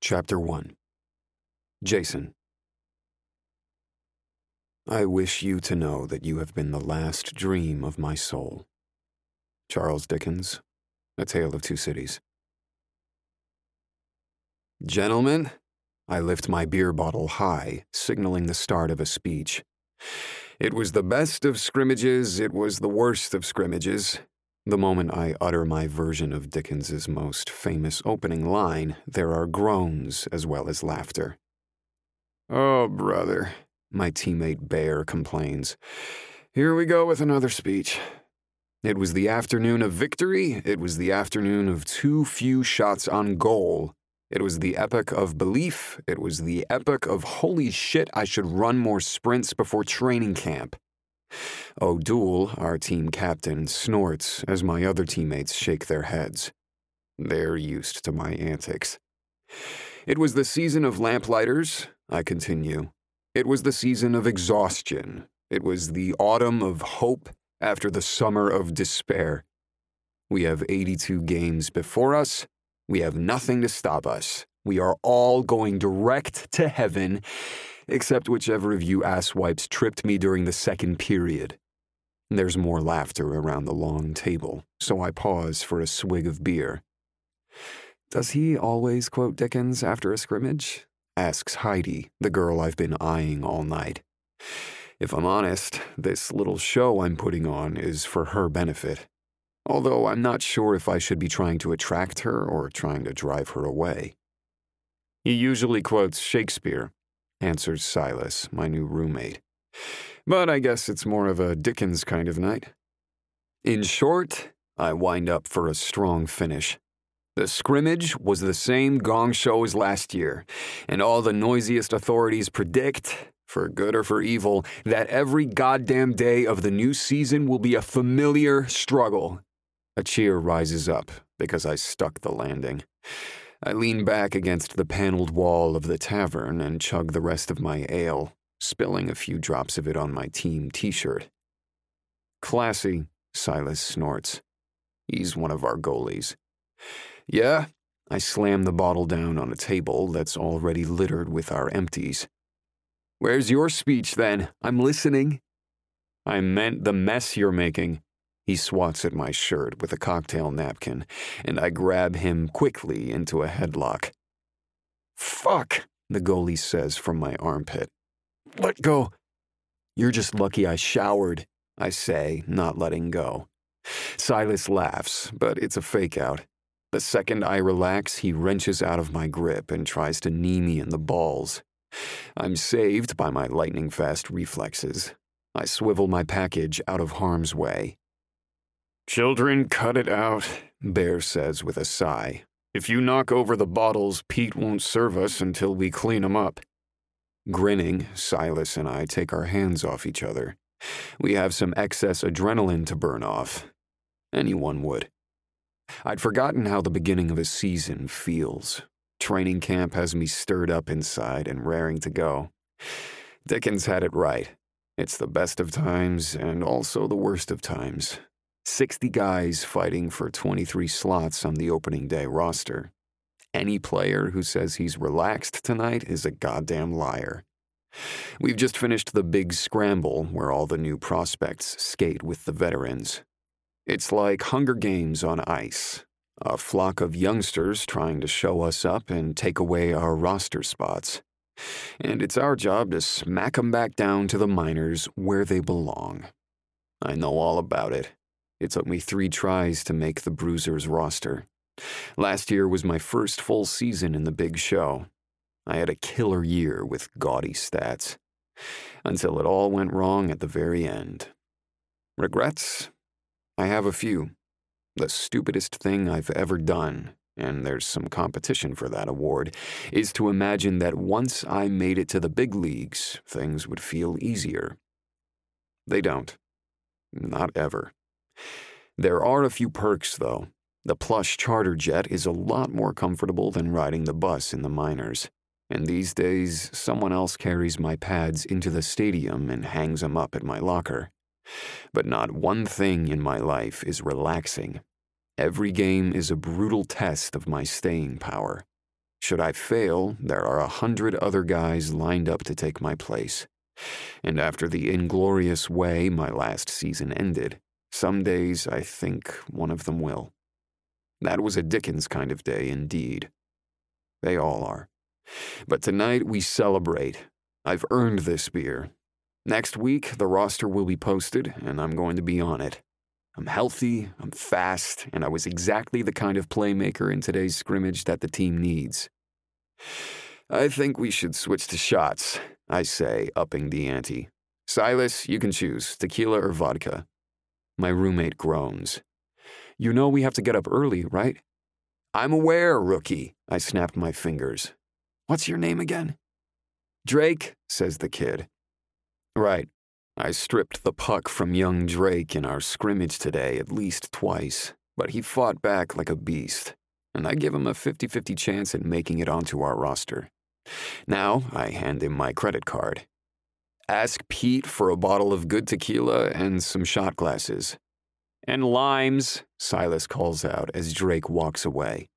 Chapter 1 Jason. I wish you to know that you have been the last dream of my soul. Charles Dickens, A Tale of Two Cities. Gentlemen, I lift my beer bottle high, signaling the start of a speech. It was the best of scrimmages, it was the worst of scrimmages. The moment I utter my version of Dickens's most famous opening line, there are groans as well as laughter. Oh, brother, my teammate Bear complains. Here we go with another speech. It was the afternoon of victory. It was the afternoon of too few shots on goal. It was the epoch of belief. It was the epoch of holy shit, I should run more sprints before training camp. O'Doul, our team captain, snorts as my other teammates shake their heads. They're used to my antics. It was the season of lamplighters, I continue. It was the season of exhaustion. It was the autumn of hope after the summer of despair. We have 82 games before us. We have nothing to stop us. We are all going direct to heaven, except whichever of you asswipes tripped me during the second period. There's more laughter around the long table, so I pause for a swig of beer. Does he always quote Dickens after a scrimmage? asks Heidi, the girl I've been eyeing all night. If I'm honest, this little show I'm putting on is for her benefit although I'm not sure if I should be trying to attract her or trying to drive her away. He usually quotes Shakespeare, answers Silas, my new roommate. But I guess it's more of a Dickens kind of night. In short, I wind up for a strong finish. The scrimmage was the same gong show as last year, and all the noisiest authorities predict, for good or for evil, that every goddamn day of the new season will be a familiar struggle a cheer rises up because I stuck the landing. I lean back against the paneled wall of the tavern and chug the rest of my ale, spilling a few drops of it on my team t shirt. Classy, Silas snorts. He's one of our goalies. Yeah, I slam the bottle down on a table that's already littered with our empties. Where's your speech then? I'm listening. I meant the mess you're making. He swats at my shirt with a cocktail napkin, and I grab him quickly into a headlock. Fuck, the goalie says from my armpit. Let go. You're just lucky I showered, I say, not letting go. Silas laughs, but it's a fake out. The second I relax, he wrenches out of my grip and tries to knee me in the balls. I'm saved by my lightning fast reflexes. I swivel my package out of harm's way Children, cut it out, Bear says with a sigh. If you knock over the bottles, Pete won't serve us until we clean 'em up. Grinning, Silas and I take our hands off each other. We have some excess adrenaline to burn off. Anyone would. I'd forgotten how the beginning of a season feels. Training camp has me stirred up inside and raring to go. Dickens had it right. It's the best of times and also the worst of times. 60 guys fighting for 23 slots on the opening day roster. Any player who says he's relaxed tonight is a goddamn liar. We've just finished the big scramble where all the new prospects skate with the veterans. It's like Hunger Games on ice, a flock of youngsters trying to show us up and take away our roster spots. And it's our job to smack 'em back down to the minors where they belong. I know all about it. It took me three tries to make the Bruisers roster. Last year was my first full season in the big show. I had a killer year with gaudy stats. Until it all went wrong at the very end. Regrets? I have a few. The stupidest thing I've ever done, and there's some competition for that award, is to imagine that once I made it to the big leagues, things would feel easier. They don't. Not ever. There are a few perks, though. The plush charter jet is a lot more comfortable than riding the bus in the minors. And these days, someone else carries my pads into the stadium and hangs them up at my locker. But not one thing in my life is relaxing. Every game is a brutal test of my staying power. Should I fail, there are a hundred other guys lined up to take my place. And after the inglorious way my last season ended, some days I think one of them will. That was a Dickens kind of day indeed. They all are. But tonight we celebrate. I've earned this beer. Next week, the roster will be posted, and I'm going to be on it. I'm healthy, I'm fast, and I was exactly the kind of playmaker in today's scrimmage that the team needs. I think we should switch to shots, I say, upping the ante. Silas, you can choose tequila or vodka. My roommate groans. You know we have to get up early, right? I'm aware, rookie. I snapped my fingers. What's your name again? Drake, says the kid. Right. I stripped the puck from young Drake in our scrimmage today at least twice, but he fought back like a beast, and I give him a 50 50 chance at making it onto our roster. Now I hand him my credit card. Ask Pete for a bottle of good tequila and some shot glasses. And limes, Silas calls out as Drake walks away.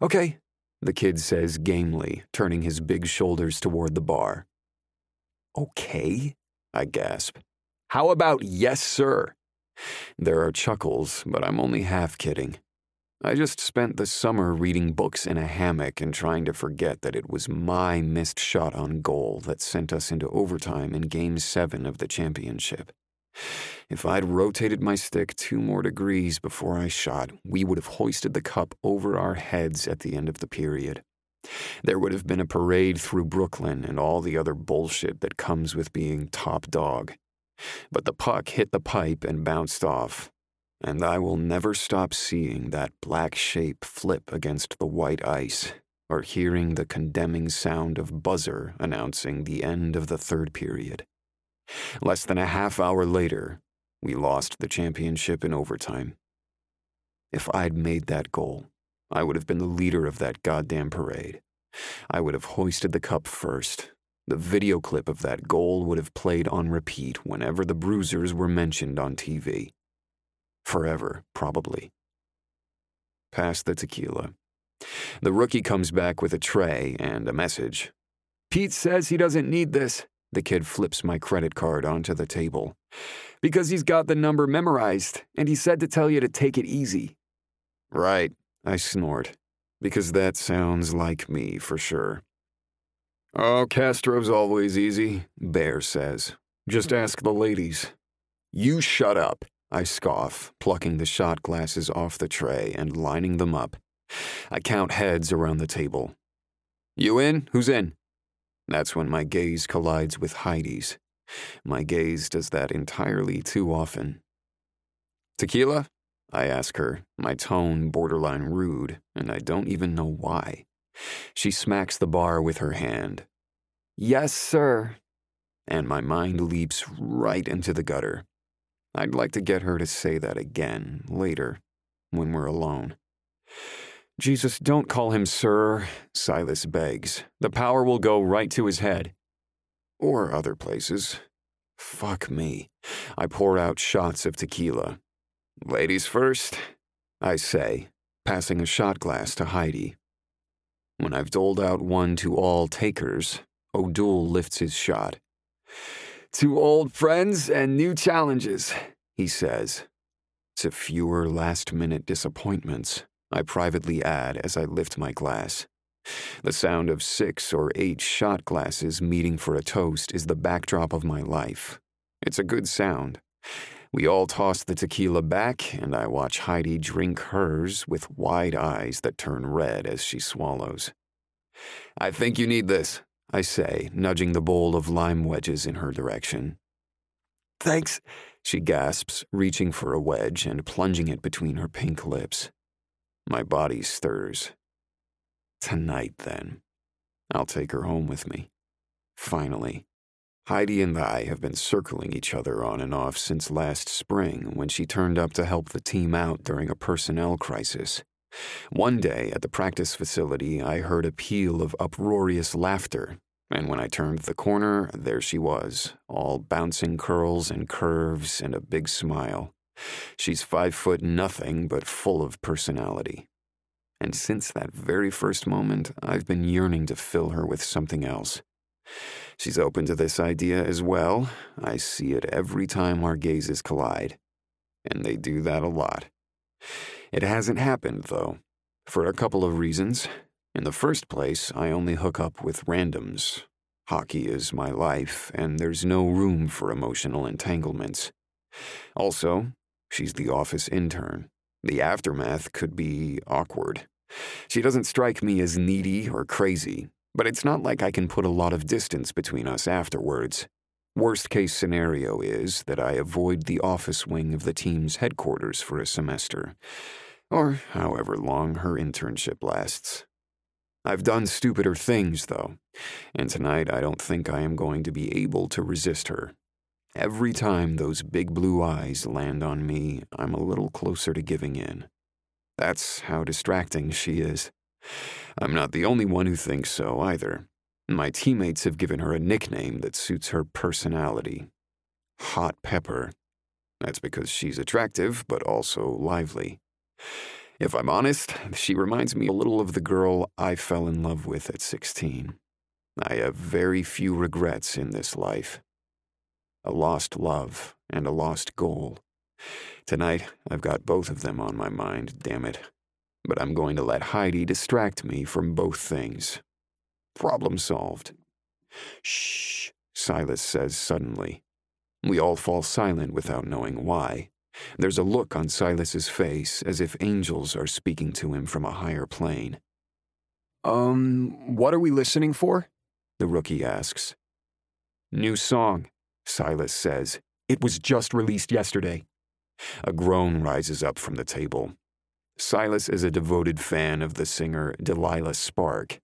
Okay, the kid says gamely, turning his big shoulders toward the bar. Okay, I gasp. How about yes, sir? There are chuckles, but I'm only half kidding. I just spent the summer reading books in a hammock and trying to forget that it was my missed shot on goal that sent us into overtime in Game 7 of the championship. If I'd rotated my stick two more degrees before I shot, we would have hoisted the cup over our heads at the end of the period. There would have been a parade through Brooklyn and all the other bullshit that comes with being top dog. But the puck hit the pipe and bounced off, and I will never stop seeing that black shape flip against the white ice or hearing the condemning sound of buzzer announcing the end of the third period. Less than a half hour later, we lost the championship in overtime. If I'd made that goal, I would have been the leader of that goddamn parade. I would have hoisted the cup first. The video clip of that goal would have played on repeat whenever the bruisers were mentioned on TV. Forever, probably. Pass the tequila. The rookie comes back with a tray and a message. Pete says he doesn't need this. The kid flips my credit card onto the table. Because he's got the number memorized, and he said to tell you to take it easy. Right, I snort, because that sounds like me for sure. Oh, Castro's always easy, Bear says. Just ask the ladies. You shut up. I scoff, plucking the shot glasses off the tray and lining them up. I count heads around the table. You in? Who's in? That's when my gaze collides with Heidi's. My gaze does that entirely too often. Tequila? I ask her, my tone borderline rude, and I don't even know why. She smacks the bar with her hand. Yes, sir. And my mind leaps right into the gutter. I'd like to get her to say that again later, when we're alone. Jesus, don't call him sir, Silas begs. The power will go right to his head. Or other places. Fuck me. I pour out shots of tequila. Ladies first, I say, passing a shot glass to Heidi. When I've doled out one to all takers, O'Doul lifts his shot. To old friends and new challenges, he says. To fewer last minute disappointments, I privately add as I lift my glass. The sound of six or eight shot glasses meeting for a toast is the backdrop of my life. It's a good sound. We all toss the tequila back, and I watch Heidi drink hers with wide eyes that turn red as she swallows. I think you need this, I say, nudging the bowl of lime wedges in her direction. Thanks, she gasps, reaching for a wedge and plunging it between her pink lips. My body stirs. Tonight, then. I'll take her home with me. Finally. Heidi and I have been circling each other on and off since last spring when she turned up to help the team out during a personnel crisis. One day at the practice facility, I heard a peal of uproarious laughter and when I turned the corner, there she was, all bouncing curls and curves and a big smile. She's five foot nothing, but full of personality. and since that very first moment, I've been yearning to fill her with something else. She's open to this idea as well. I see it every time our gazes collide. And they do that a lot. It hasn't happened, though, for a couple of reasons. In the first place, I only hook up with randoms. Hockey is my life, and there's no room for emotional entanglements. Also, she's the office intern. The aftermath could be awkward. She doesn't strike me as needy or crazy, but it's not like I can put a lot of distance between us afterwards. Worst case scenario is that I avoid the office wing of the team's headquarters for a semester, or however long her internship lasts. I've done stupider things, though, and tonight I don't think I am going to be able to resist her. Every time those big blue eyes land on me, I'm a little closer to giving in. That's how distracting she is. I'm not the only one who thinks so either. My teammates have given her a nickname that suits her personality Hot Pepper. That's because she's attractive, but also lively. If I'm honest, she reminds me a little of the girl I fell in love with at 16. I have very few regrets in this life. A lost love and a lost goal. Tonight, I've got both of them on my mind, damn it but I'm going to let Heidi distract me from both things. Problem solved. Shh, Silas says suddenly. We all fall silent without knowing why. There's a look on Silas's face as if angels are speaking to him from a higher plane. Um, what are we listening for? The rookie asks. New song, Silas says. It was just released yesterday. A groan rises up from the table. Silas is a devoted fan of the singer Delilah Spark.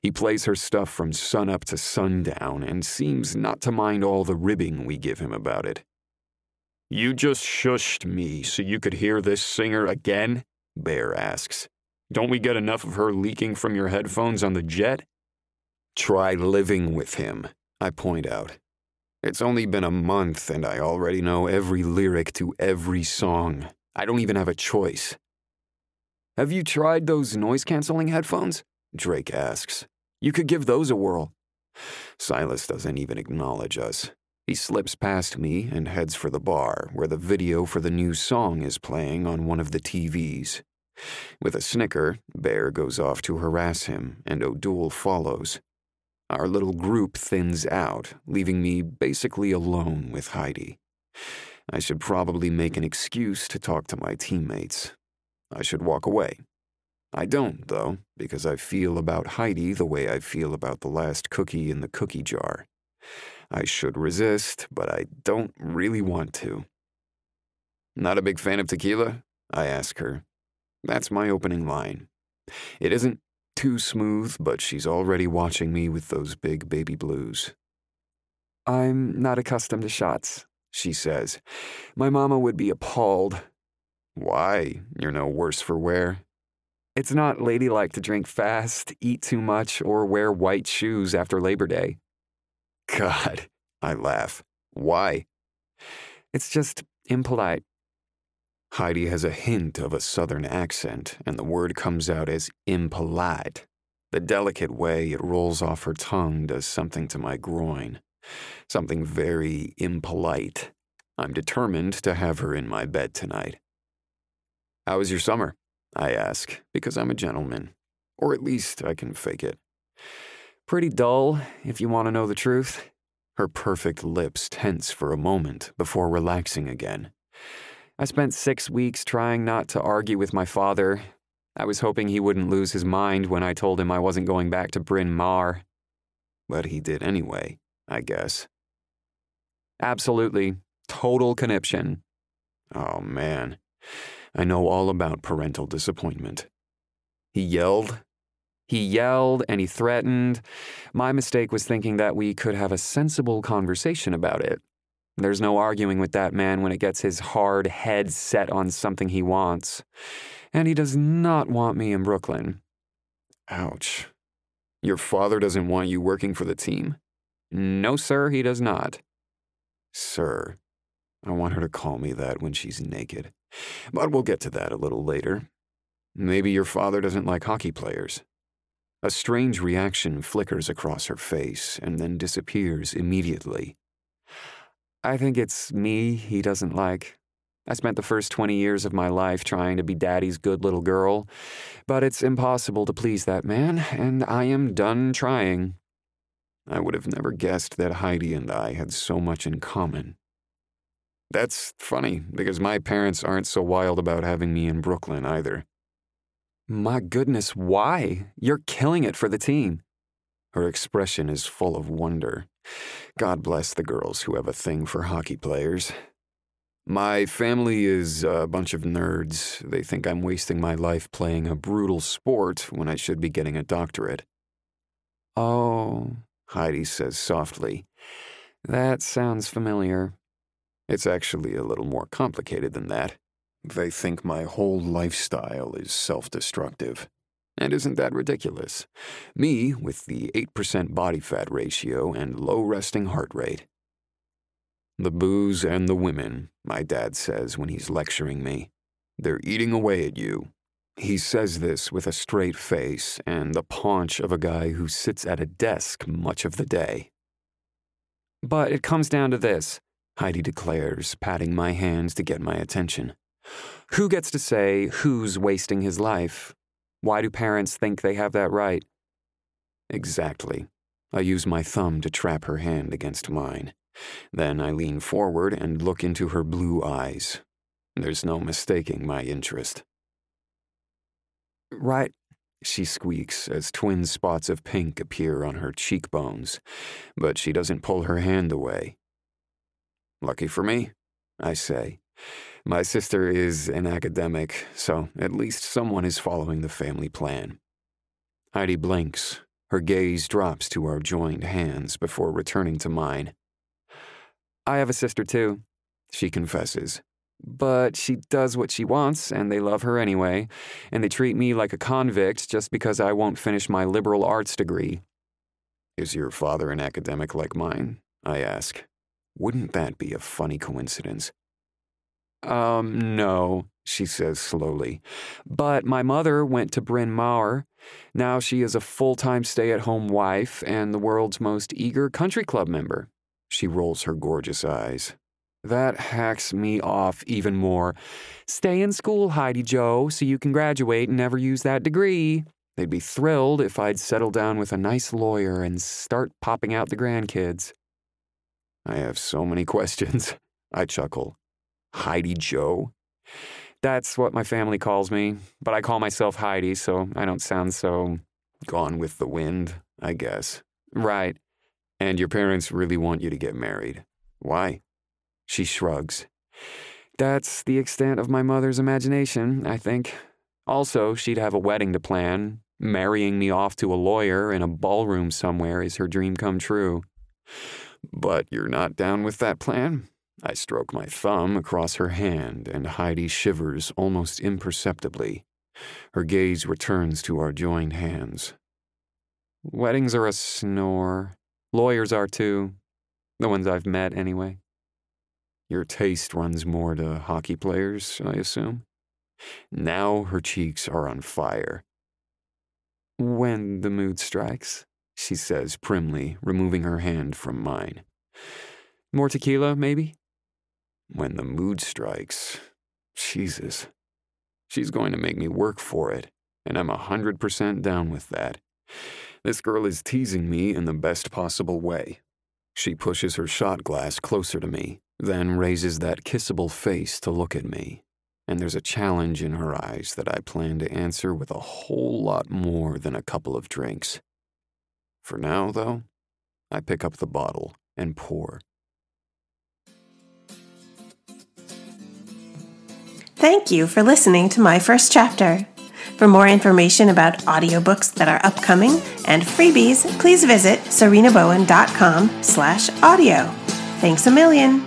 He plays her stuff from sunup to sundown and seems not to mind all the ribbing we give him about it. You just shushed me so you could hear this singer again? Bear asks. Don't we get enough of her leaking from your headphones on the jet? Try living with him, I point out. It's only been a month and I already know every lyric to every song. I don't even have a choice. Have you tried those noise canceling headphones? Drake asks. You could give those a whirl. Silas doesn't even acknowledge us. He slips past me and heads for the bar, where the video for the new song is playing on one of the TVs. With a snicker, Bear goes off to harass him, and O'Doul follows. Our little group thins out, leaving me basically alone with Heidi. I should probably make an excuse to talk to my teammates, I should walk away. I don't, though, because I feel about Heidi the way I feel about the last cookie in the cookie jar. I should resist, but I don't really want to. Not a big fan of tequila? I ask her. That's my opening line. It isn't too smooth, but she's already watching me with those big baby blues. I'm not accustomed to shots, she says. My mama would be appalled. Why? You're no worse for wear. It's not ladylike to drink fast, eat too much, or wear white shoes after Labor Day. God, I laugh. Why? It's just impolite. Heidi has a hint of a southern accent, and the word comes out as impolite. The delicate way it rolls off her tongue does something to my groin. Something very impolite. I'm determined to have her in my bed tonight. How was your summer? I ask, because I'm a gentleman. Or at least I can fake it. Pretty dull, if you want to know the truth. Her perfect lips tense for a moment before relaxing again. I spent six weeks trying not to argue with my father. I was hoping he wouldn't lose his mind when I told him I wasn't going back to Bryn Mawr. But he did anyway, I guess. Absolutely. Total conniption. Oh, man. I know all about parental disappointment. He yelled. He yelled and he threatened. My mistake was thinking that we could have a sensible conversation about it. There's no arguing with that man when it gets his hard head set on something he wants. And he does not want me in Brooklyn. Ouch. Your father doesn't want you working for the team? No, sir, he does not. Sir. I want her to call me that when she's naked. But we'll get to that a little later. Maybe your father doesn't like hockey players. A strange reaction flickers across her face and then disappears immediately. I think it's me he doesn't like. I spent the first 20 years of my life trying to be daddy's good little girl, but it's impossible to please that man, and I am done trying. I would have never guessed that Heidi and I had so much in common. That's funny, because my parents aren't so wild about having me in Brooklyn either. My goodness, why? You're killing it for the team. Her expression is full of wonder. God bless the girls who have a thing for hockey players. My family is a bunch of nerds. They think I'm wasting my life playing a brutal sport when I should be getting a doctorate. Oh, Heidi says softly. That sounds familiar. It's actually a little more complicated than that. They think my whole lifestyle is self destructive. And isn't that ridiculous? Me, with the 8% body fat ratio and low resting heart rate. The booze and the women, my dad says when he's lecturing me. They're eating away at you. He says this with a straight face and the paunch of a guy who sits at a desk much of the day. But it comes down to this, Heidi declares, patting my hands to get my attention. Who gets to say who's wasting his life? Why do parents think they have that right? Exactly. I use my thumb to trap her hand against mine. Then I lean forward and look into her blue eyes. There's no mistaking my interest. Right, she squeaks as twin spots of pink appear on her cheekbones, but she doesn't pull her hand away. Lucky for me, I say. My sister is an academic, so at least someone is following the family plan. Heidi blinks. Her gaze drops to our joined hands before returning to mine. I have a sister too, she confesses. But she does what she wants, and they love her anyway, and they treat me like a convict just because I won't finish my liberal arts degree. Is your father an academic like mine? I ask. Wouldn't that be a funny coincidence? Um, no, she says slowly. But my mother went to Bryn Mawr. Now she is a full time stay at home wife and the world's most eager country club member. She rolls her gorgeous eyes. That hacks me off even more. Stay in school, Heidi Joe, so you can graduate and never use that degree. They'd be thrilled if I'd settle down with a nice lawyer and start popping out the grandkids. I have so many questions. I chuckle. Heidi Joe? That's what my family calls me, but I call myself Heidi, so I don't sound so. Gone with the wind, I guess. Right. And your parents really want you to get married. Why? She shrugs. That's the extent of my mother's imagination, I think. Also, she'd have a wedding to plan. Marrying me off to a lawyer in a ballroom somewhere is her dream come true. But you're not down with that plan? I stroke my thumb across her hand, and Heidi shivers almost imperceptibly. Her gaze returns to our joined hands. Weddings are a snore. Lawyers are too. The ones I've met, anyway. Your taste runs more to hockey players, I assume? Now her cheeks are on fire. When the mood strikes, she says primly, removing her hand from mine. More tequila, maybe? When the mood strikes. Jesus. She's going to make me work for it, and I'm a hundred percent down with that. This girl is teasing me in the best possible way. She pushes her shot glass closer to me, then raises that kissable face to look at me. And there's a challenge in her eyes that I plan to answer with a whole lot more than a couple of drinks. For now, though, I pick up the bottle and pour. Thank you for listening to my first chapter. For more information about audiobooks that are upcoming and freebies, please visit sarinabowen.com slash audio. Thanks a million.